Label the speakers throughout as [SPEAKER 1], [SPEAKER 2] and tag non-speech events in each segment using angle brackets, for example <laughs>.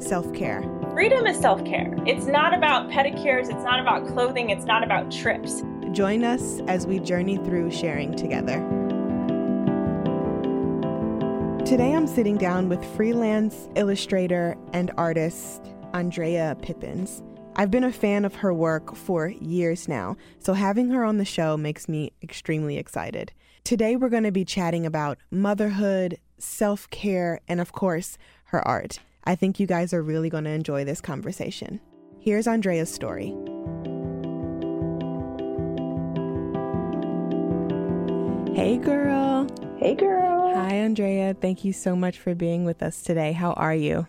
[SPEAKER 1] self care.
[SPEAKER 2] Freedom is self care. It's not about pedicures, it's not about clothing, it's not about trips.
[SPEAKER 1] Join us as we journey through sharing together. Today I'm sitting down with freelance illustrator and artist Andrea Pippins. I've been a fan of her work for years now, so having her on the show makes me extremely excited. Today we're going to be chatting about motherhood, self care, and of course, her art. I think you guys are really going to enjoy this conversation. Here's Andrea's story. Hey, girl.
[SPEAKER 3] Hey, girl.
[SPEAKER 1] Hi, Andrea. Thank you so much for being with us today. How are you?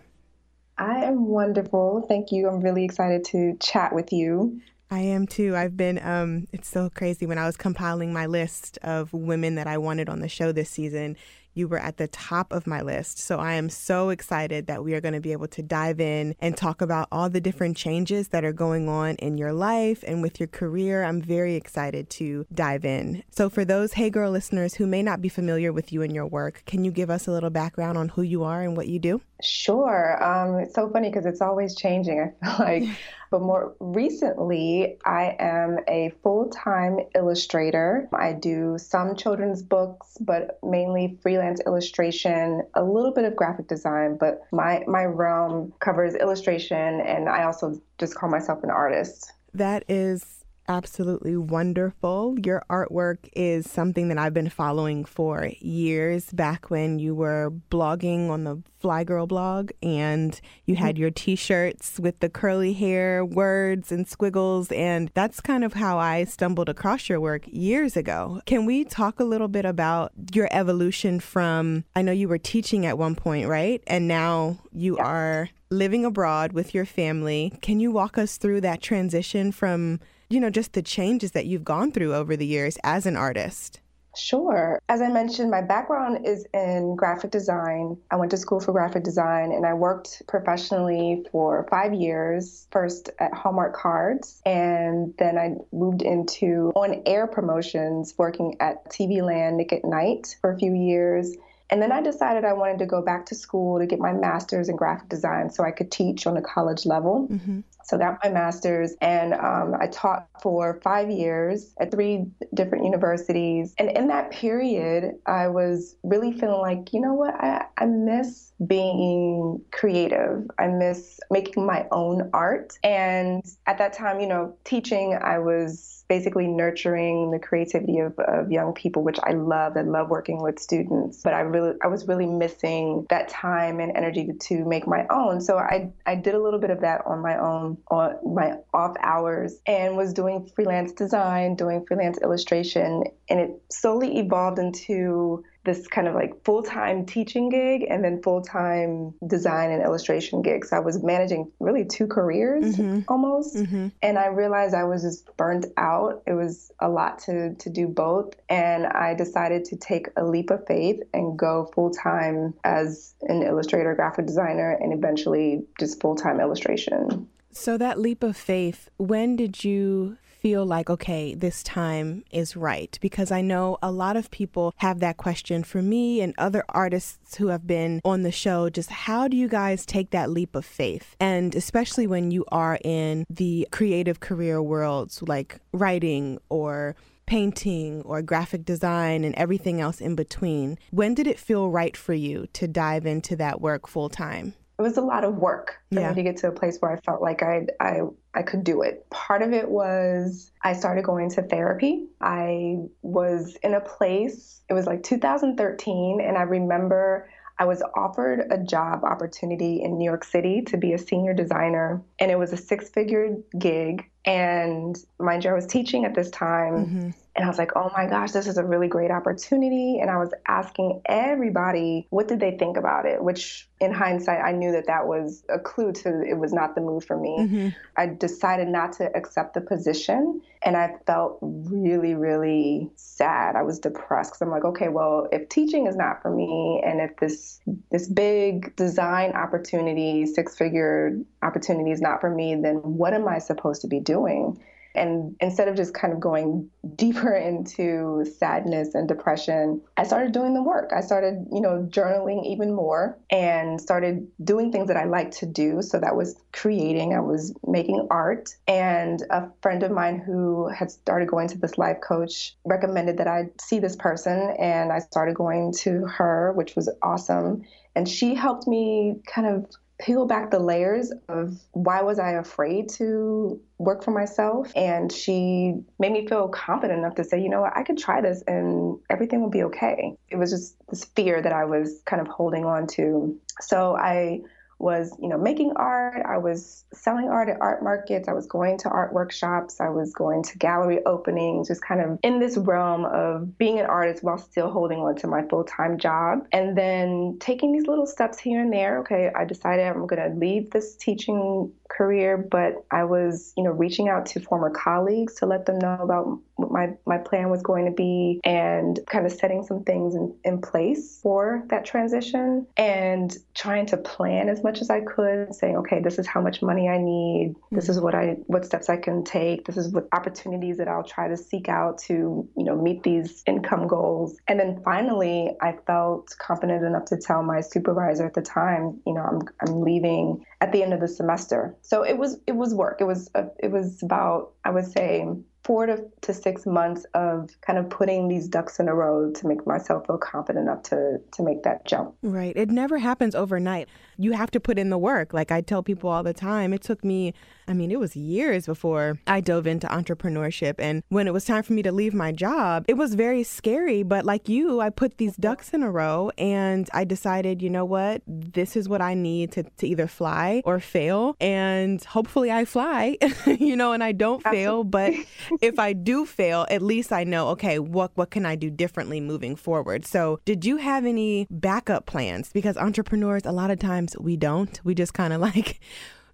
[SPEAKER 3] I am wonderful. Thank you. I'm really excited to chat with you.
[SPEAKER 1] I am too. I've been, um, it's so crazy. When I was compiling my list of women that I wanted on the show this season, you were at the top of my list. So I am so excited that we are going to be able to dive in and talk about all the different changes that are going on in your life and with your career. I'm very excited to dive in. So, for those Hey Girl listeners who may not be familiar with you and your work, can you give us a little background on who you are and what you do?
[SPEAKER 3] Sure. Um, it's so funny because it's always changing, I feel <laughs> like. <laughs> but more recently, I am a full time illustrator. I do some children's books, but mainly freelance illustration, a little bit of graphic design. But my, my realm covers illustration, and I also just call myself an artist.
[SPEAKER 1] That is absolutely wonderful. Your artwork is something that I've been following for years back when you were blogging on the Fly Girl blog and you had mm-hmm. your t shirts with the curly hair, words, and squiggles. And that's kind of how I stumbled across your work years ago. Can we talk a little bit about your evolution from, I know you were teaching at one point, right? And now you are living abroad with your family. Can you walk us through that transition from, you know, just the changes that you've gone through over the years as an artist?
[SPEAKER 3] Sure. As I mentioned, my background is in graphic design. I went to school for graphic design and I worked professionally for five years, first at Hallmark Cards, and then I moved into on air promotions, working at TV Land Nick at Night for a few years. And then I decided I wanted to go back to school to get my master's in graphic design so I could teach on a college level.
[SPEAKER 1] Mm-hmm.
[SPEAKER 3] So I got my master's, and um, I taught for five years at three different universities. And in that period, I was really feeling like, you know what, I, I miss being creative. I miss making my own art. And at that time, you know, teaching, I was basically nurturing the creativity of, of young people, which I love. I love working with students, but I really, I was really missing that time and energy to, to make my own. So I, I did a little bit of that on my own, on my off hours, and was doing freelance design, doing freelance illustration, and it slowly evolved into this kind of like full time teaching gig and then full time design and illustration gigs. So I was managing really two careers
[SPEAKER 1] Mhm.
[SPEAKER 3] almost.
[SPEAKER 1] Mm-hmm.
[SPEAKER 3] And I realized I was just burnt out. It was a lot to, to do both. And I decided to take a leap of faith and go full time as an illustrator, graphic designer, and eventually just full time illustration.
[SPEAKER 1] So, that leap of faith, when did you feel like, okay, this time is right? Because I know a lot of people have that question for me and other artists who have been on the show. Just how do you guys take that leap of faith? And especially when you are in the creative career worlds like writing or painting or graphic design and everything else in between. When did it feel right for you to dive into that work full time?
[SPEAKER 3] It was a lot of work for
[SPEAKER 1] Yeah.
[SPEAKER 3] me to get to a place where I felt like I, I I could do it. Part of it was I started going to therapy. I was in a place, it was like 2013, and I remember I was offered a job opportunity in New York City to be a senior designer, and it was a six figure gig. And mind you, I was teaching at this time. Mm-hmm. And I was like, oh my gosh, this is a really great opportunity. And I was asking everybody, what did they think about it? Which, in hindsight, I knew that that was a clue to it was not the move for me. Mm-hmm. I decided not to accept the position. And I felt really, really sad. I was depressed because I'm like, okay, well, if teaching is not for me, and if this this big design opportunity, six figure opportunity is not for me, then what am I supposed to be doing? And instead of just kind of going deeper into sadness and depression, I started doing the work. I started, you know, journaling even more and started doing things that I like to do. So that was creating, I was making art. And a friend of mine who had started going to this life coach recommended that I see this person. And I started going to her, which was awesome. And she helped me kind of peel back the layers of why was I afraid to work for myself and she made me feel confident enough to say, you know what, I could try this and everything will be okay. It was just this fear that I was kind of holding on to. So I was, you know, making art. I was selling art at art markets. I was going to art workshops. I was going to gallery openings, just kind of in this realm of being an artist while still holding on to my full time job. And then taking these little steps here and there. Okay, I decided I'm going to leave this teaching career, but I was, you know, reaching out to former colleagues to let them know about what my, my plan was going to be and kind of setting some things in, in place for that transition and trying to plan as much as I could, saying, okay, this is how much money I need, this is mm-hmm. what I what steps I can take, this is what opportunities that I'll try to seek out to, you know, meet these income goals. And then finally I felt confident enough to tell my supervisor at the time, you know, I'm I'm leaving at the end of the semester. So it was it was work. It was a, it was about I would say four to, to six months of kind of putting these ducks in a row to make myself feel confident enough to to make that jump.
[SPEAKER 1] Right. It never happens overnight. You have to put in the work. Like I tell people all the time, it took me I mean, it was years before I dove into entrepreneurship. And when it was time for me to leave my job, it was very scary. But like you, I put these ducks in a row and I decided, you know what? This is what I need to, to either fly or fail. And hopefully I fly, <laughs> you know, and I don't fail. But <laughs> if I do fail, at least I know, okay, what, what can I do differently moving forward? So, did you have any backup plans? Because entrepreneurs, a lot of times we don't. We just kind of <laughs> like,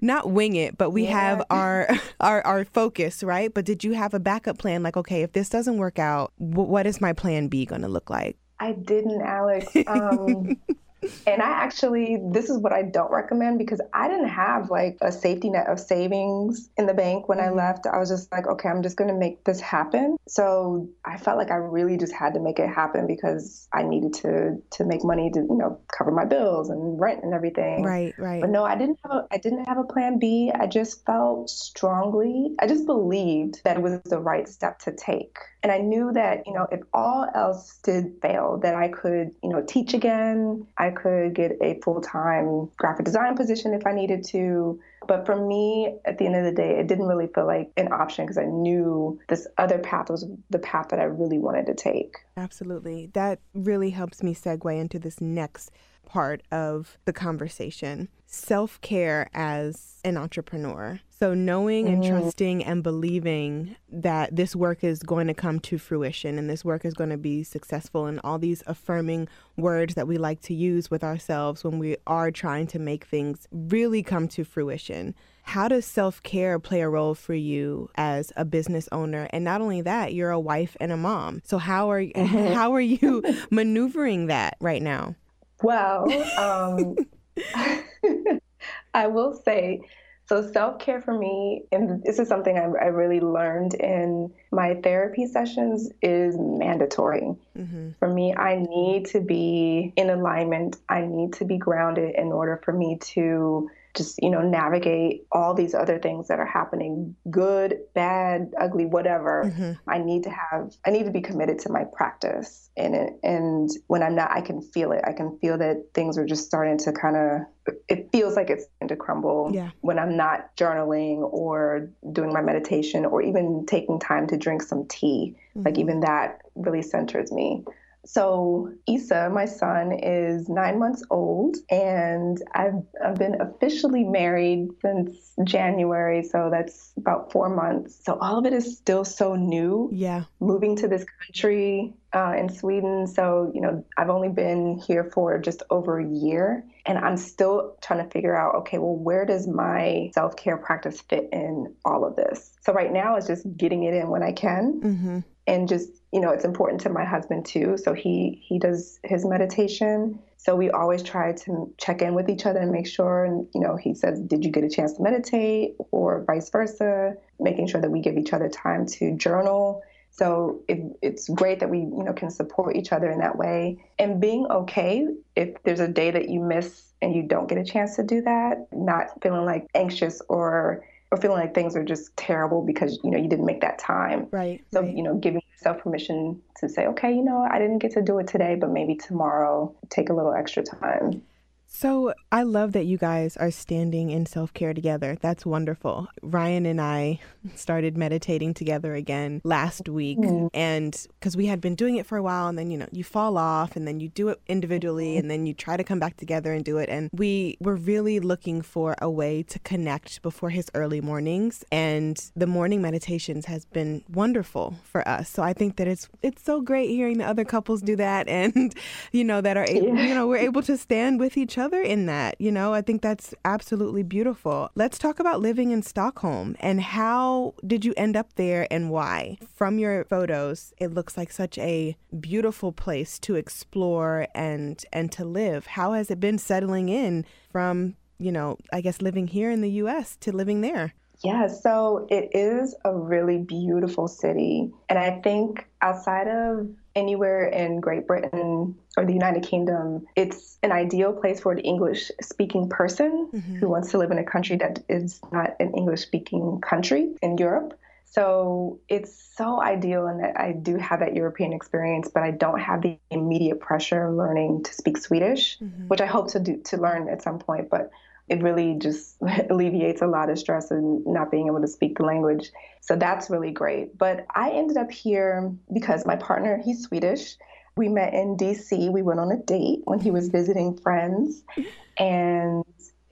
[SPEAKER 1] not wing it, but we yeah. have our <laughs> our our focus, right? But did you have a backup plan? Like, okay, if this doesn't work out, w- what is my plan B going to look like?
[SPEAKER 3] I didn't, Alex. Um, <laughs> and I actually, this is what I don't recommend because I didn't have like a safety net of savings in the bank when mm-hmm. I left. I was just like, okay, I'm just going to make this happen. So I felt like I really just had to make it happen because I needed to to make money to you know cover my bills and rent and everything.
[SPEAKER 1] Right, right.
[SPEAKER 3] But no, I didn't have a I didn't have a plan B. I just felt strongly. I just believed that it was the right step to take. And I knew that, you know, if all else did fail, that I could, you know, teach again. I could get a full time graphic design position if I needed to. But for me, at the end of the day, it didn't really feel like an option because I knew this other path was the path that I really wanted to take.
[SPEAKER 1] Absolutely. That really helps me segue into this next part of the conversation self care as an entrepreneur. So, knowing and mm-hmm. trusting and believing that this work is going to come to fruition and this work is going to be successful, and all these affirming words that we like to use with ourselves when we are trying to make things really come to fruition. How does self care play a role for you as a business owner? And not only that, you're a wife and a mom. So, how are, <laughs> mm-hmm. how are you <laughs> maneuvering that right now?
[SPEAKER 3] Well, um, <laughs> I will say, so self care for me, and this is something I, I, really learned in my therapy sessions, is mandatory. Mm-hmm. For me, I need to be in alignment. I need to be grounded in order for me to just you know navigate all these other things that are happening good bad ugly whatever mm-hmm. i need to have i need to be committed to my practice in it and when i'm not i can feel it i can feel that things are just starting to kind of it feels like it's going to crumble
[SPEAKER 1] yeah.
[SPEAKER 3] when i'm not journaling or doing my meditation or even taking time to drink some tea mm-hmm. like even that really centers me So, Issa, my son, is nine months old, and I've, I've been officially married since January. So, that's about four months. So, all of it is still so new.
[SPEAKER 1] Yeah.
[SPEAKER 3] Moving to this country uh, in Sweden. So, you know, I've only been here for just over a year, and I'm still trying to figure out okay, well, where does my self care practice fit in all of this? So, right now, it's just getting it in when I can.
[SPEAKER 1] Mm-hmm.
[SPEAKER 3] And just you know, it's important to my husband too. So he he does his meditation. So we always try to check in with each other and make sure. And you know, he says, "Did you get a chance to meditate?" or vice versa, making sure that we give each other time to journal. So it, it's great that we you know can support each other in that way and being okay if there's a day that you miss and you don't get a chance to do that, not feeling like anxious or or feeling like things are just terrible because you know you didn't make that time.
[SPEAKER 1] Right.
[SPEAKER 3] So
[SPEAKER 1] right.
[SPEAKER 3] you know, giving yourself permission to say, okay, you know, I didn't get to do it today, but maybe tomorrow take a little extra time.
[SPEAKER 1] So I love that you guys are standing in self care together. That's wonderful. Ryan and I started meditating together again last week, mm. and because we had been doing it for a while, and then you know you fall off, and then you do it individually, and then you try to come back together and do it. And we were really looking for a way to connect before his early mornings, and the morning meditations has been wonderful for us. So I think that it's it's so great hearing the other couples do that, and <laughs> you know that are able, yeah. you know we're able to stand with each other in that. You know, I think that's absolutely beautiful. Let's talk about living in Stockholm and how did you end up there and why? From your photos, it looks like such a beautiful place to explore and and to live. How has it been settling in from, you know, I guess living here in the US to living there?
[SPEAKER 3] Yeah, so it is a really beautiful city. And I think outside of anywhere in Great Britain or the United Kingdom, it's an ideal place for an English speaking person mm-hmm. who wants to live in a country that is not an English speaking country in Europe. So it's so ideal in that I do have that European experience, but I don't have the immediate pressure of learning to speak Swedish, mm-hmm. which I hope to do to learn at some point. But it really just <laughs> alleviates a lot of stress and not being able to speak the language. So that's really great. But I ended up here because my partner, he's Swedish. We met in DC. We went on a date when he was visiting friends. And <laughs>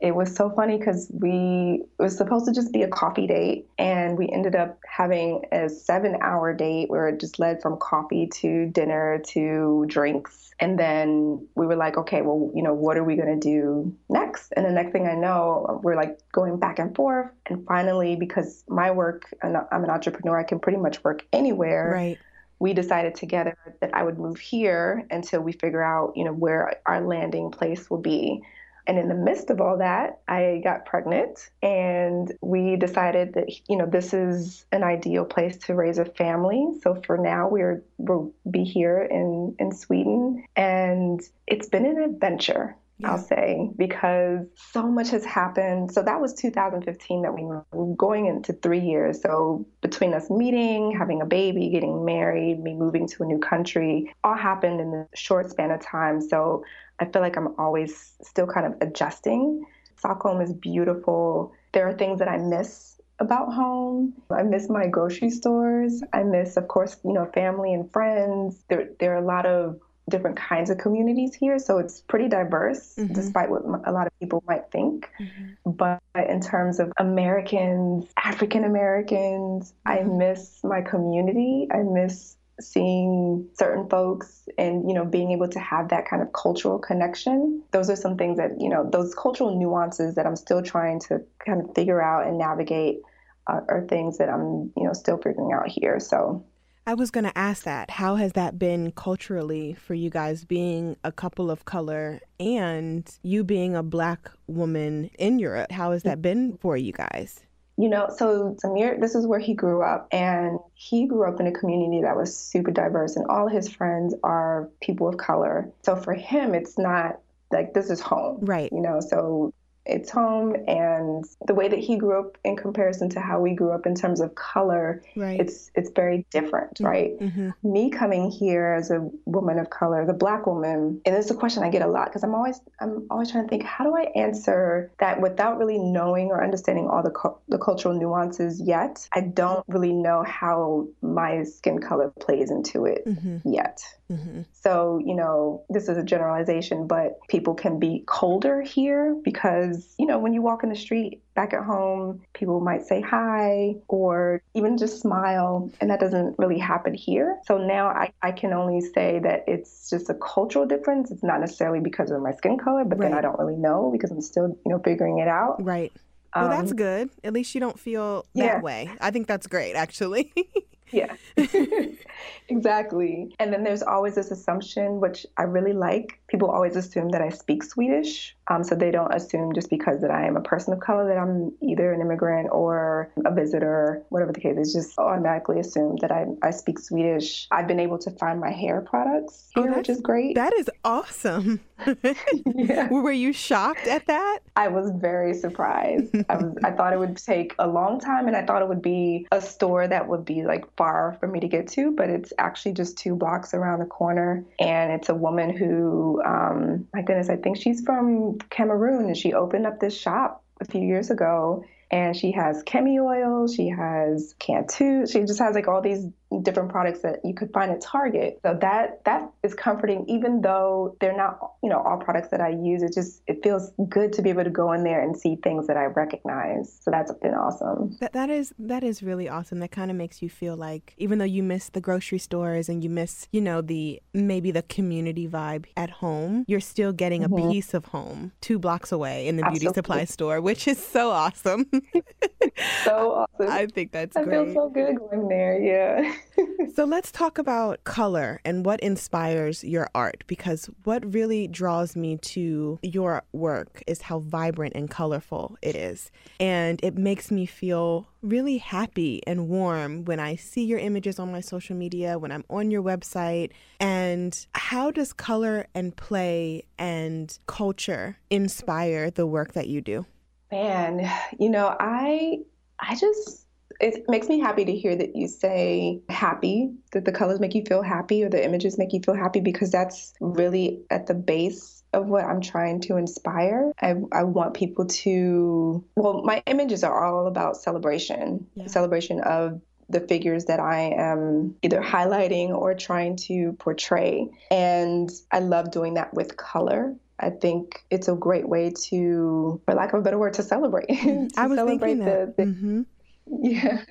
[SPEAKER 3] it was so funny because we it was supposed to just be a coffee date and we ended up having a seven hour date where it just led from coffee to dinner to drinks. And then we were like okay well you know what are we going to do next? And the next thing i know we're like going back and forth. And finally because my work i'm an entrepreneur i can pretty much work anywhere
[SPEAKER 1] right.
[SPEAKER 3] we decided together that I would move here until we figure out, you know, where our landing place will be. And in the midst of all that, I got pregnant and we decided that, you know, this is an ideal place to raise a family. So for now, we're, we'll be here in, in Sweden. And it's been an adventure. Yeah. I'll say, because so much has happened. So that was 2015 that we were going into three years. So between us meeting, having a baby, getting married, me moving to a new country, all happened in a short span of time. So I feel like I'm always still kind of adjusting. Stockholm is beautiful. There are things that I miss about home. I miss my grocery stores. I miss, of course, you know, family and friends. There, there are a lot of different kinds of communities here, so it's pretty diverse, mm-hmm. despite what a lot of people might think. Mm-hmm. But in terms of Americans, African Americans, mm-hmm. I miss my community. I miss seeing certain folks and you know being able to have that kind of cultural connection those are some things that you know those cultural nuances that i'm still trying to kind of figure out and navigate are things that i'm you know still figuring out here so
[SPEAKER 1] I was going to ask that. How has that been culturally for you guys being a couple of color and you being a black woman in Europe? How has that been for you guys?
[SPEAKER 3] You know, so Samir, this is where he grew up, and he grew up in a community that was super diverse, and all his friends are people of color. So for him, it's not like this is home,
[SPEAKER 1] right?
[SPEAKER 3] You know, so it's home and the way that he grew up in comparison to how we grew up in terms of color
[SPEAKER 1] right.
[SPEAKER 3] it's it's very different mm-hmm. right
[SPEAKER 1] mm-hmm.
[SPEAKER 3] me coming here as a woman of color the black woman and this is a question i get a lot because i'm always i'm always trying to think how do i answer that without really knowing or understanding all the cu- the cultural nuances yet i don't really know how my skin color plays into it
[SPEAKER 1] mm-hmm.
[SPEAKER 3] yet Mm-hmm. So, you know, this is a generalization, but people can be colder here because, you know, when you walk in the street back at home, people might say hi or even just smile, and that doesn't really happen here. So now I, I can only say that it's just a cultural difference. It's not necessarily because of my skin color, but right. then I don't really know because I'm still, you know, figuring it out.
[SPEAKER 1] Right. Well, um, that's good. At least you don't feel that yeah. way. I think that's great, actually. <laughs>
[SPEAKER 3] yeah. <laughs> exactly. And then there's always this assumption, which I really like. People always assume that I speak Swedish. Um, so they don't assume just because that I am a person of color that I'm either an immigrant or a visitor, whatever the case is, just automatically assume that I, I speak Swedish. I've been able to find my hair products oh, here, oh, which is great.
[SPEAKER 1] That is awesome. <laughs> <laughs> yeah. Were you shocked at that?
[SPEAKER 3] I was very surprised. <laughs> I was I thought it would take a long time and I thought it would be a store that would be like far for me to get to, but it's actually just two blocks around the corner. And it's a woman who, um, my goodness, I think she's from Cameroon and she opened up this shop a few years ago and she has Kemi Oyl, she has Cantu, she just has like all these different products that you could find at Target. So that that is comforting, even though they're not, you know, all products that I use. It just it feels good to be able to go in there and see things that I recognize. So that's been awesome.
[SPEAKER 1] That that is that is really awesome. That kind of makes you feel like even though you miss the grocery stores and you miss, you know, the maybe the community vibe at home, you're still getting mm-hmm. a piece of home two blocks away in the Absolutely. beauty supply store, which is so awesome. <laughs>
[SPEAKER 3] so <laughs> awesome.
[SPEAKER 1] I think that's
[SPEAKER 3] I
[SPEAKER 1] great.
[SPEAKER 3] I feel so good going there. Yeah. <laughs>
[SPEAKER 1] so let's talk about color and what inspires your art because what really draws me to your work is how vibrant and colorful it is. And it makes me feel really happy and warm when I see your images on my social media, when I'm on your website. And how does color and play and culture inspire the work that you do?
[SPEAKER 3] Man, you know, I I just it makes me happy to hear that you say happy, that the colors make you feel happy or the images make you feel happy because that's really at the base of what I'm trying to inspire. I, I want people to, well, my images are all about celebration, yeah. celebration of the figures that I am either highlighting or trying to portray. And I love doing that with color. I think it's a great way to, for lack of a better word, to celebrate. <laughs> to
[SPEAKER 1] I was celebrate thinking that. The, the, mm-hmm.
[SPEAKER 3] Yeah.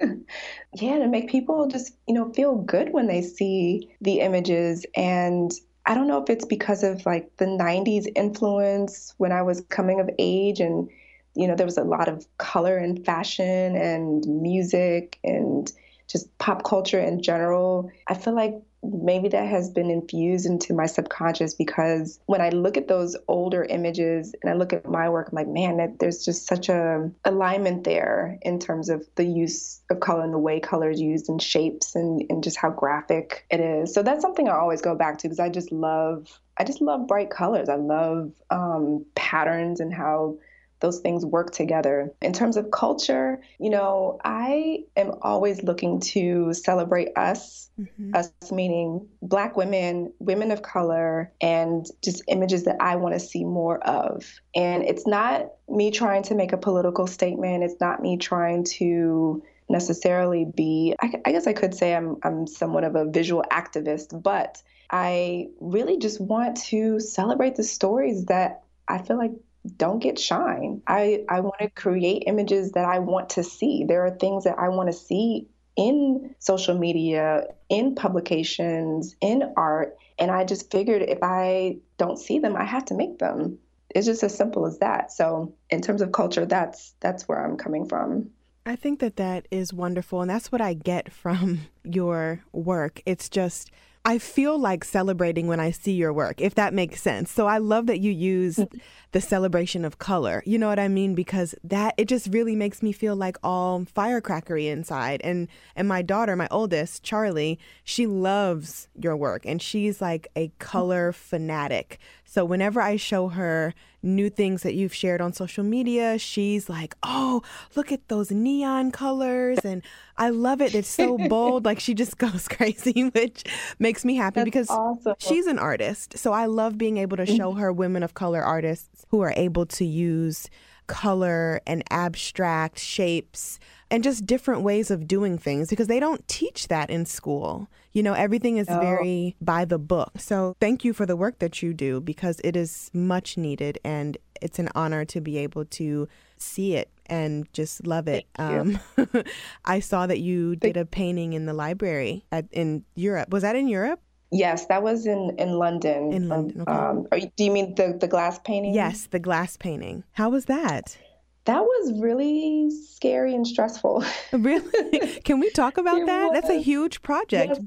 [SPEAKER 3] Yeah, to make people just, you know, feel good when they see the images. And I don't know if it's because of like the 90s influence when I was coming of age and, you know, there was a lot of color and fashion and music and just pop culture in general. I feel like maybe that has been infused into my subconscious because when I look at those older images and I look at my work, I'm like, man, that, there's just such a alignment there in terms of the use of color and the way color is used and shapes and, and just how graphic it is. So that's something I always go back to because I just love I just love bright colors. I love um, patterns and how those things work together. In terms of culture, you know, I am always looking to celebrate us, mm-hmm. us meaning Black women, women of color, and just images that I want to see more of. And it's not me trying to make a political statement, it's not me trying to necessarily be I, I guess I could say I'm I'm somewhat of a visual activist, but I really just want to celebrate the stories that I feel like don't get shine. I, I want to create images that I want to see. There are things that I want to see in social media, in publications, in art. And I just figured if I don't see them, I have to make them. It's just as simple as that. So in terms of culture, that's that's where I'm coming from.
[SPEAKER 1] I think that that is wonderful and that's what I get <laughs> from your work. It's just I feel like celebrating when I see your work, if that makes sense. So I love that you use mm-hmm. the celebration of color. You know what I mean? Because that it just really makes me feel like all firecrackery inside. And and my daughter, my oldest, Charlie, she loves your work and she's like a color fanatic. So whenever I show her new things that you've shared on social media, she's like, "Oh, look at those neon colors." And I love it. It's so bold. like she just <laughs> goes crazy, which makes me happy
[SPEAKER 3] That's
[SPEAKER 1] because
[SPEAKER 3] awesome.
[SPEAKER 1] she's an artist. So I love being able to show mm-hmm. her women of color artists who are able to use color and abstract shapes and just different ways of doing things because they don't teach that in school. You know, everything is
[SPEAKER 3] No.
[SPEAKER 1] very by the book. So thank you for the work that you do because it is much needed and it's an honor to be able to see it and just love it.
[SPEAKER 3] Thank
[SPEAKER 1] Um, <laughs> I saw that you did a painting in the library at, in Europe. Was that in Europe?
[SPEAKER 3] Yes, that was in in London.
[SPEAKER 1] In London, okay.
[SPEAKER 3] Um, you- do you mean the the glass painting?
[SPEAKER 1] Yes, the glass painting. How was that?
[SPEAKER 3] That was really scary and stressful. <laughs>
[SPEAKER 1] Really? Can we talk about
[SPEAKER 3] It
[SPEAKER 1] that? That's a huge project.
[SPEAKER 3] Yes.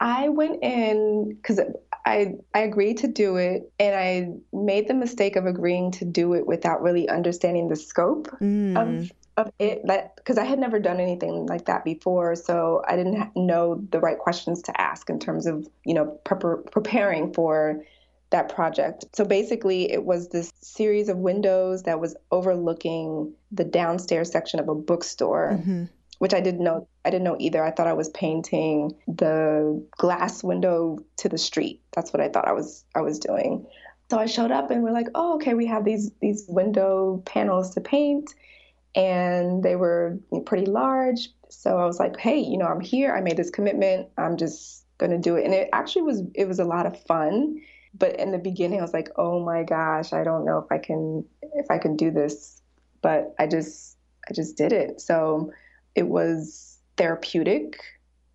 [SPEAKER 3] I went in because I I agreed to do it, and I made the mistake of agreeing to do it without really understanding the scope
[SPEAKER 1] Mm.
[SPEAKER 3] of of it. That because I had never done anything like that before, so I didn't ha- know the right questions to ask in terms of you know prepar- preparing for that project. So basically, it was this series of windows that was overlooking the downstairs section of a bookstore
[SPEAKER 1] Mhm.
[SPEAKER 3] Which I didn't know. I didn't know either. I thought I was painting the glass window to the street. That's what I thought I was I was doing. So I showed up and we're like, oh, okay, we have these these window panels to paint, and they were pretty large. So I was like, hey, you know, I'm here. I made this commitment. I'm just gonna do it. And it actually was it was a lot of fun. But in the beginning, I was like, oh my gosh, I don't know if I can if I can do this. But I just I just did it. So it was therapeutic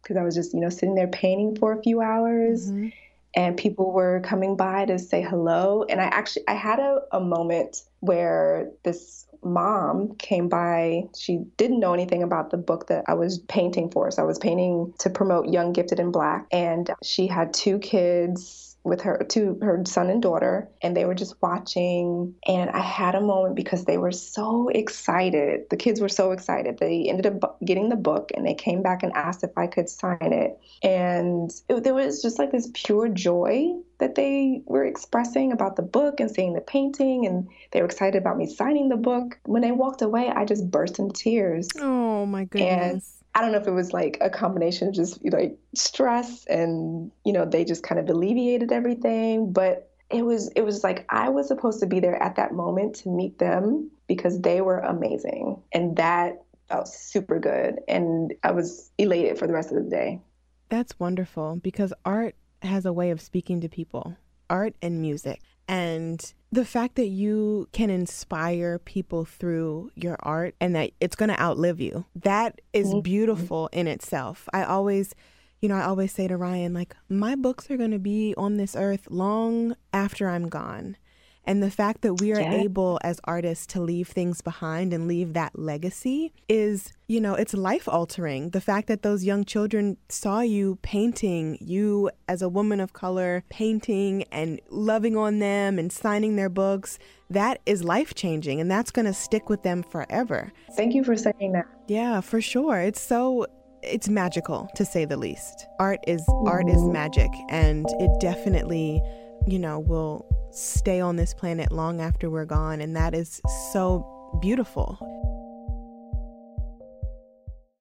[SPEAKER 3] because I was just, you know, sitting there painting for a few hours
[SPEAKER 1] Mhm.
[SPEAKER 3] and people were coming by to say hello. And I actually I had a, a moment where this mom came by. She didn't know anything about the book that I was painting for. So I was painting to promote Young Gifted and Black. And she had two kids with her to her son and daughter and they were just watching. And i had a moment because they were so excited. The kids were so excited. They ended up getting the book and they came back and asked if i could sign it. And it, there was just like this pure joy that they were expressing about the book and seeing the painting and they were excited about me signing the book. When they walked away i just burst into tears.
[SPEAKER 1] Oh my goodness.
[SPEAKER 3] I don't know if it was like a combination of just like stress and you know they just kind of alleviated everything, but it was it was like I was supposed to be there at that moment to meet them because they were amazing and that felt super good and I was elated for the rest of the day.
[SPEAKER 1] That's wonderful because art has a way of speaking to people, art and music. And the fact that you can inspire people through your art and that it's going to outlive you, that is beautiful in itself. I always, you know, I always say to Ryan, like, my books are going to be on this earth long after I'm gone. And the fact that we are
[SPEAKER 3] Yeah.
[SPEAKER 1] able as artists to leave things behind and leave that legacy is, you know, it's life altering. The fact that those young children saw you painting, you as a woman of color painting and loving on them and signing their books, that is life changing and that's going to stick with them forever.
[SPEAKER 3] Thank you for saying that.
[SPEAKER 1] Yeah, for sure. It's so it's magical to say the least. Art is art is magic and it definitely, you know, will stay on this planet long after we're gone and that is so beautiful.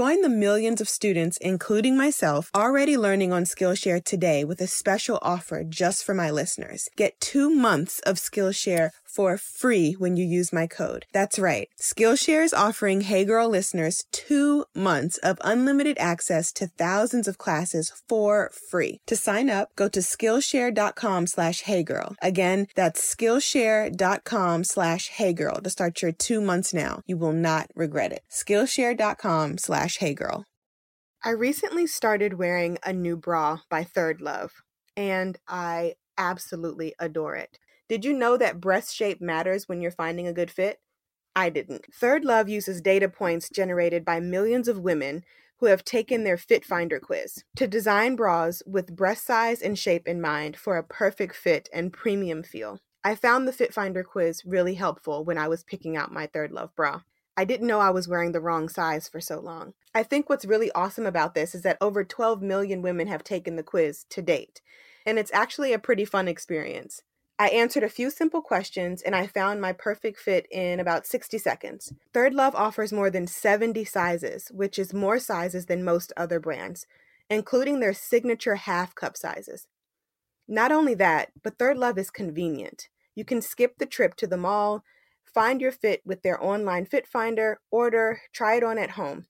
[SPEAKER 1] the millions of students, including myself, already learning on Skillshare today with a special offer just for my listeners. Get two months of Skillshare for free when you use my code. That's right. Skillshare is offering Hey Girl listeners two months of unlimited access to thousands of classes for free. To sign up, go to Skillshare.com slash Hey Girl. Again, that's Skillshare.com slash Hey Girl to start your two months now. You will not regret it. Skillshare.com slash Hey Girl. I recently started wearing a new bra by Third Love, and I absolutely adore it. Did you know that breast shape matters when you're finding a good fit? I didn't. Third Love uses data points generated by millions of women who have taken their Fit Finder quiz to design bras with breast size and shape in mind for a perfect fit and premium feel. I found the Fit Finder quiz really helpful when I was picking out my Third Love bra. I didn't know I was wearing the wrong size for so long. I think what's really awesome about this is that over 12 million women have taken the quiz to date, and it's actually a pretty fun experience. I answered a few simple questions and I found my perfect fit in about 60 seconds. Third Love offers more than 70 sizes, which is more sizes than most other brands, including their signature half cup sizes. Not only that, but Third Love is convenient. You can skip the trip to the mall, find your fit with their online fit finder, order, try it on at home.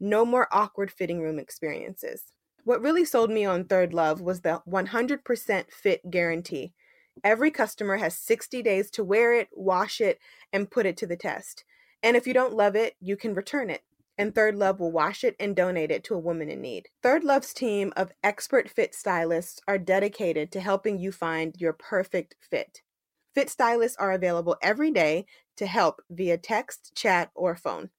[SPEAKER 1] No more awkward fitting room experiences. What really sold me on Third Love was the 100% fit guarantee Every customer has 60 days to wear it, wash it, and put it to the test. And if you don't love it, you can return it. And Third Love will wash it and donate it to a woman in need. Third Love's team of expert fit stylists are dedicated to helping you find your perfect fit. Fit stylists are available every day to help via text, chat, or phone.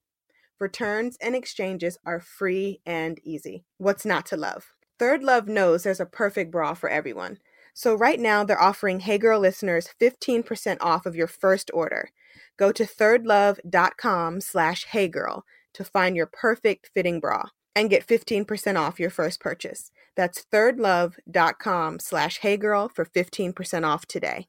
[SPEAKER 1] Returns and exchanges are free and easy. What's not to love? Third Love knows there's a perfect bra for everyone. So right now they're offering Hey Girl listeners 15% off of your first order. Go to thirdlove.com slash heygirl to find your perfect fitting bra and get 15% off your first purchase. That's thirdlove.com slash heygirl for 15% off today.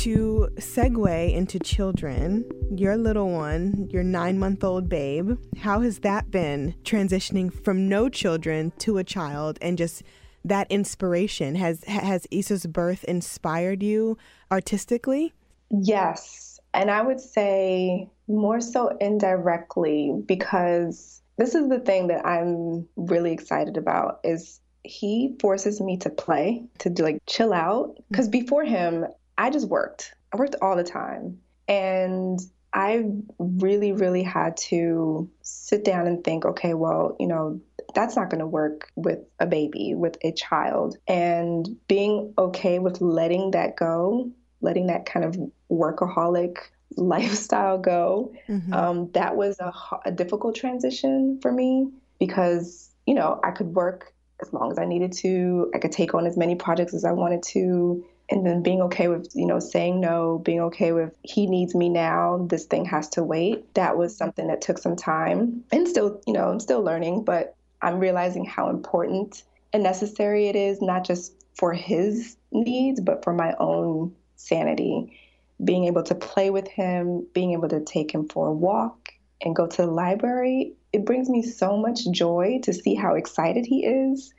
[SPEAKER 1] To segue into children, your little one, your nine month old babe, how has that been transitioning from no children to a child and just that inspiration? Has, has Issa's birth inspired you artistically?
[SPEAKER 3] Yes. And I would say more so indirectly because this is the thing that I'm really excited about is he forces me to play, to like chill out. Because before him, I just worked. I worked all the time. And I really, really had to sit down and think, okay, well, you know, that's not going to work with a baby, with a child. And being okay with letting that go, letting that kind of workaholic <laughs> lifestyle go, mm-hmm. um, that was a, a difficult transition for me because, you know, I could work as long as I needed to, I could take on as many projects as I wanted to and then being okay with you know saying no being okay with he needs me now. This thing has to wait. That was something that took some time and still you know i'm still learning but i'm realizing how important and necessary it is not just for his needs but for my own sanity. Being able to play with him being able to take him for a walk and go to the library it brings me so much joy to see how excited he is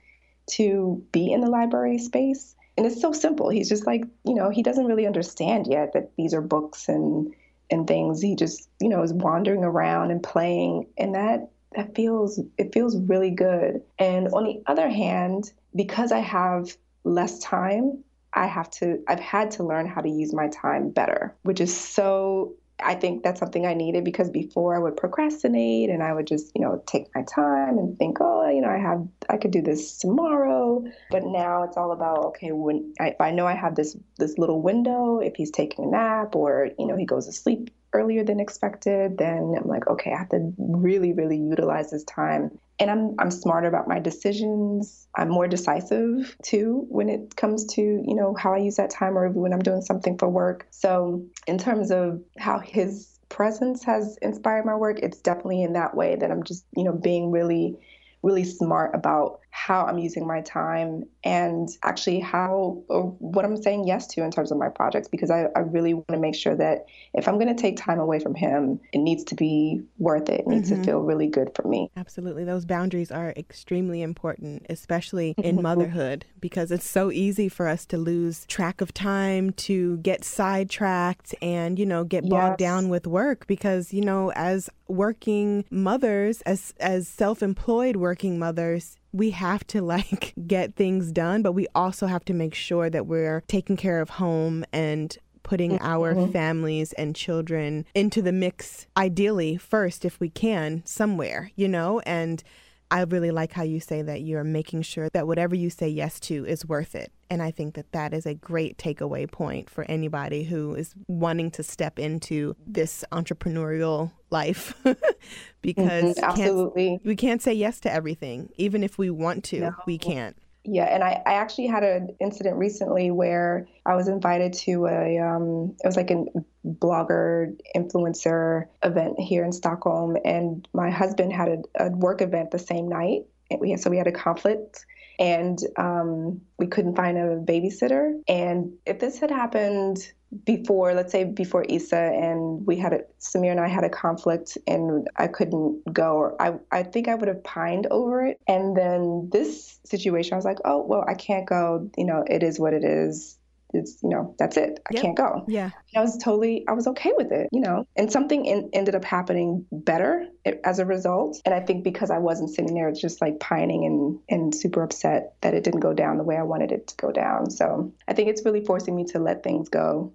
[SPEAKER 3] to be in the library space and it's so simple. He's just like, you know, he doesn't really understand yet that these are books and and things. He just, you know, is wandering around and playing, and that that feels it feels really good. And on the other hand, because I have less time, I have to I've had to learn how to use my time better, which is so I think that's something I needed because before I would procrastinate and I would just, you know, take my time and think, oh, you know, I have, I could do this tomorrow. But now it's all about, okay, when I, I know I have this this little window, if he's taking a nap or you know he goes to sleep earlier than expected, then I'm like, okay, I have to really, really utilize this time and I'm I'm smarter about my decisions. I'm more decisive too when it comes to you know how I use that time or when I'm doing something for work. So in terms of how his presence has inspired my work, it's definitely in that way that I'm just you know being really really smart about how I'm using my time and actually how what I'm saying yes to in terms of my projects because I, I really want to make sure that if I'm going to take time away from him, it needs to be worth it. It needs mm-hmm. to feel really good for me.
[SPEAKER 1] Absolutely. Those boundaries are extremely important, especially <laughs> in motherhood, because it's so easy for us to lose track of time, to get sidetracked and, you know, get bogged yes. down with work because, you know, as working mothers, as as self-employed working mothers, we have to <laughs> like get things done, but we also have to make sure that we're taking care of home and putting mm-hmm. our families and children into the mix, ideally, first, if we can, somewhere, you know? And I really like how you say that you're making sure that whatever you say yes to is worth it. And I think that that is a great takeaway point for anybody who is wanting to step into this entrepreneurial life <laughs> because
[SPEAKER 3] mm-hmm, absolutely
[SPEAKER 1] can't, we can't say yes to everything. Even if we want to, no. we can't.
[SPEAKER 3] Yeah, and I, I actually had an incident recently where I was invited to a um, it was like a blogger influencer event here in Stockholm, and my husband had a, a work event the same night. We had, so we had a conflict, and um, we couldn't find a babysitter. And if this had happened before, let's say before Isa, and we had a, Samir and I had a conflict, and I couldn't go, or I, I think I would have pined over it. And then this situation, I was like, oh, well, I can't go. You know, it is what it is. It's you know that's it. I yep. can't go.
[SPEAKER 1] Yeah.
[SPEAKER 3] And i was totally i was okay with it you know. And something in, ended up happening better as a result. And i think because i wasn't sitting there just like pining and and super upset that it didn't go down the way i wanted it to go down. So i think it's really forcing me to let things go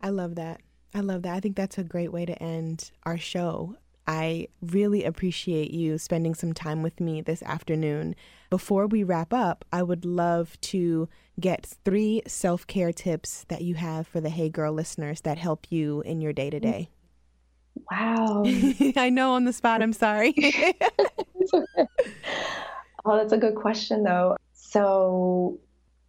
[SPEAKER 1] i love that i love that i think that's a great way to end our show I really appreciate you spending some time with me this afternoon. Before we wrap up, I would love to get three self care tips that you have for the Hey Girl listeners that help you in your day to day.
[SPEAKER 3] Wow. <laughs>
[SPEAKER 1] I know on the spot, I'm sorry. <laughs>
[SPEAKER 3] oh, that's a good question, though. So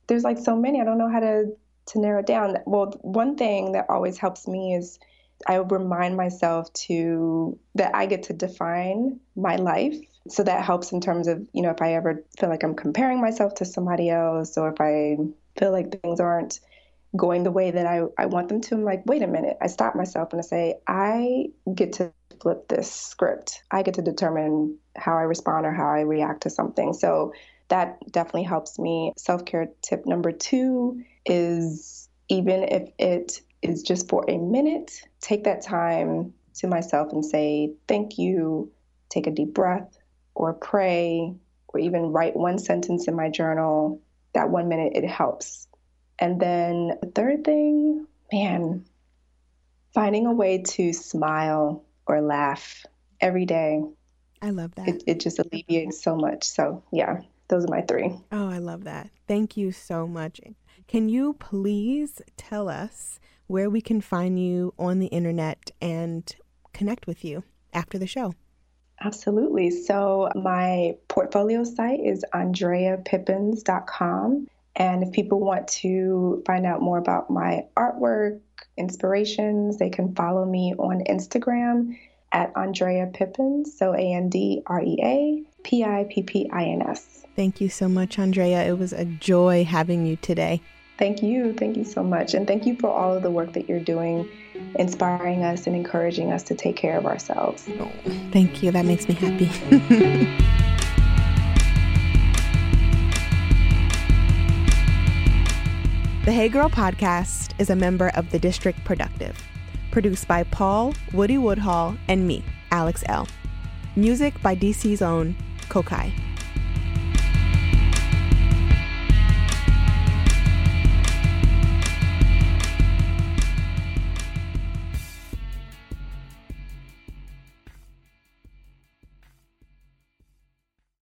[SPEAKER 3] there's like so many. I don't know how to, to narrow down. Well, one thing that always helps me is I remind myself to that I get to define my life. So that helps in terms of, you know, if I ever feel like I'm comparing myself to somebody else or if I feel like things aren't going the way that I, I want them to, I'm like, wait a minute. I stop myself and I say, I get to flip this script. I get to determine how I respond or how I react to something. So that definitely helps me. Self care tip number two is even if it is just for a minute, take that time to myself and say, thank you, take a deep breath, or pray, or even write one sentence in my journal. That one minute, it helps. And then the third thing, man, finding a way to smile or laugh every day.
[SPEAKER 1] I love that.
[SPEAKER 3] It, it just alleviates so much. So, yeah, those are my three.
[SPEAKER 1] Oh, I love that. Thank you so much. Can you please tell us where we can find you on the internet and connect with you after the show.
[SPEAKER 3] Absolutely. So, my portfolio site is andreapippins.com. And if people want to find out more about my artwork, inspirations, they can follow me on Instagram at Andrea Pippins. So, A N D R E A P I P P I N S.
[SPEAKER 1] Thank you so much, Andrea. It was a joy having you today.
[SPEAKER 3] Thank you. Thank you so much. And thank you for all of the work that you're doing, inspiring us and encouraging us to take care of ourselves.
[SPEAKER 1] Oh, thank you. That makes me happy. <laughs> the Hey Girl podcast is a member of the District Productive, produced by Paul, Woody Woodhall, and me, Alex Elle. Music by DC's own Kokai.